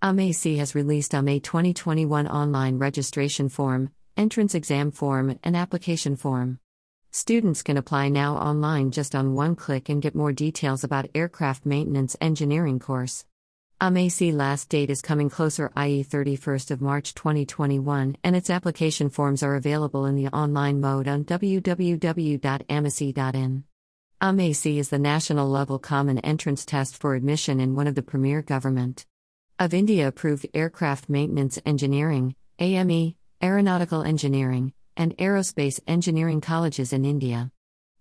AMAC has released AMA 2021 online registration form, entrance exam form, and application form. Students can apply now online just on one click and get more details about aircraft maintenance engineering course. AMAC last date is coming closer i.e. 31st of March 2021 and its application forms are available in the online mode on www.amac.in. AMAC is the national level common entrance test for admission in one of the premier government of India approved aircraft maintenance engineering AME aeronautical engineering and aerospace engineering colleges in India.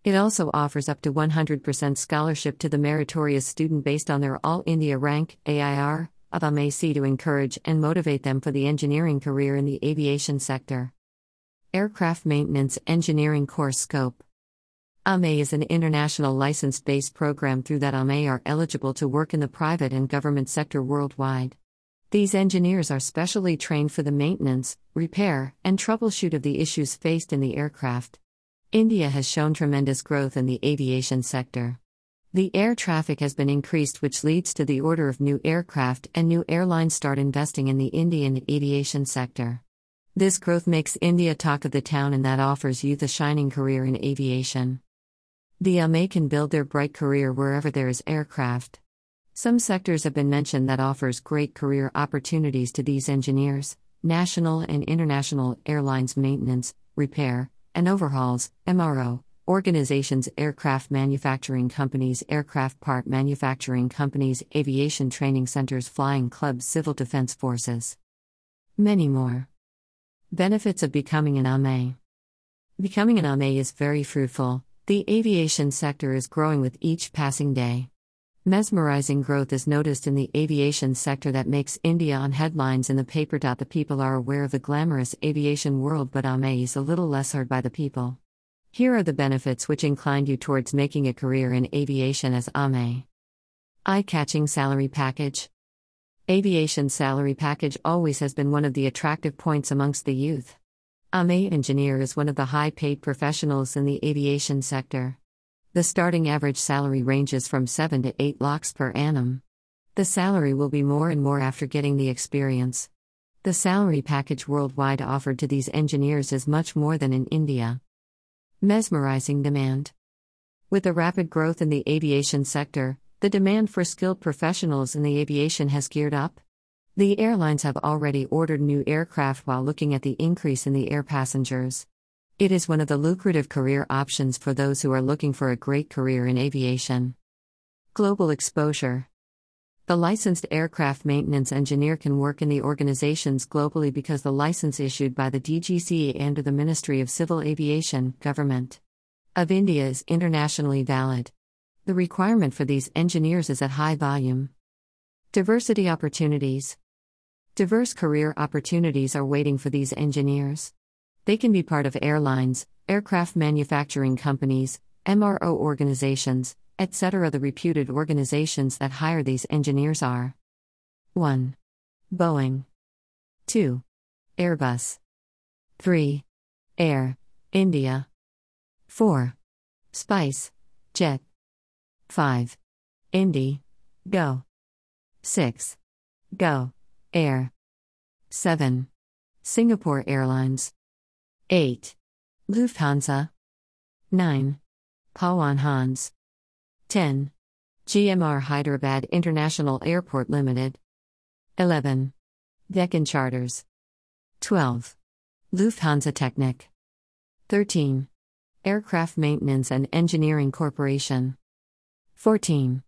It also offers up to 100% scholarship to the meritorious student based on their All India rank AIR of AMAC to encourage and motivate them for the engineering career in the aviation sector. Aircraft Maintenance Engineering Course Scope AME is an international license based program through that AME are eligible to work in the private and government sector worldwide. These engineers are specially trained for the maintenance, repair, and troubleshoot of the issues faced in the aircraft. India has shown tremendous growth in the aviation sector. The air traffic has been increased, which leads to the order of new aircraft, and new airlines start investing in the Indian aviation sector. This growth makes India talk of the town and that offers youth a shining career in aviation. The AME can build their bright career wherever there is aircraft. Some sectors have been mentioned that offers great career opportunities to these engineers national and international airlines maintenance, repair, and overhauls, MRO, organizations, aircraft manufacturing companies, aircraft part manufacturing companies, aviation training centers, flying clubs, civil defense forces. Many more. Benefits of becoming an AME. Becoming an AME is very fruitful. The aviation sector is growing with each passing day. Mesmerizing growth is noticed in the aviation sector that makes India on headlines in the paper. The people are aware of the glamorous aviation world, but AME is a little less heard by the people. Here are the benefits which inclined you towards making a career in aviation as AME. Eye catching salary package. Aviation salary package always has been one of the attractive points amongst the youth. AME engineer is one of the high paid professionals in the aviation sector. The starting average salary ranges from 7 to 8 lakhs per annum. The salary will be more and more after getting the experience. The salary package worldwide offered to these engineers is much more than in India. Mesmerizing demand. With the rapid growth in the aviation sector, the demand for skilled professionals in the aviation has geared up. The airlines have already ordered new aircraft while looking at the increase in the air passengers. It is one of the lucrative career options for those who are looking for a great career in aviation. Global exposure. The licensed aircraft maintenance engineer can work in the organizations globally because the license issued by the DGCA under the Ministry of Civil Aviation, Government of India is internationally valid. The requirement for these engineers is at high volume. Diversity opportunities. Diverse career opportunities are waiting for these engineers. They can be part of airlines, aircraft manufacturing companies, MRO organizations, etc. The reputed organizations that hire these engineers are 1. Boeing 2. Airbus 3. Air India 4. Spice Jet 5. Indy Go 6. Go Air 7. Singapore Airlines 8. Lufthansa. 9. Pawan Hans. 10. GMR Hyderabad International Airport Limited. 11. Deccan Charters. 12. Lufthansa Technik. 13. Aircraft Maintenance and Engineering Corporation. 14.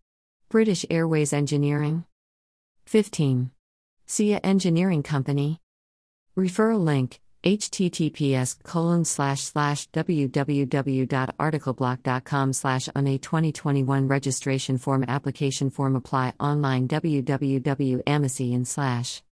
British Airways Engineering. 15. SIA Engineering Company. Referral link https colon slash slash www.articleblock.com slash AME 2021 registration form application form apply online www.amac slash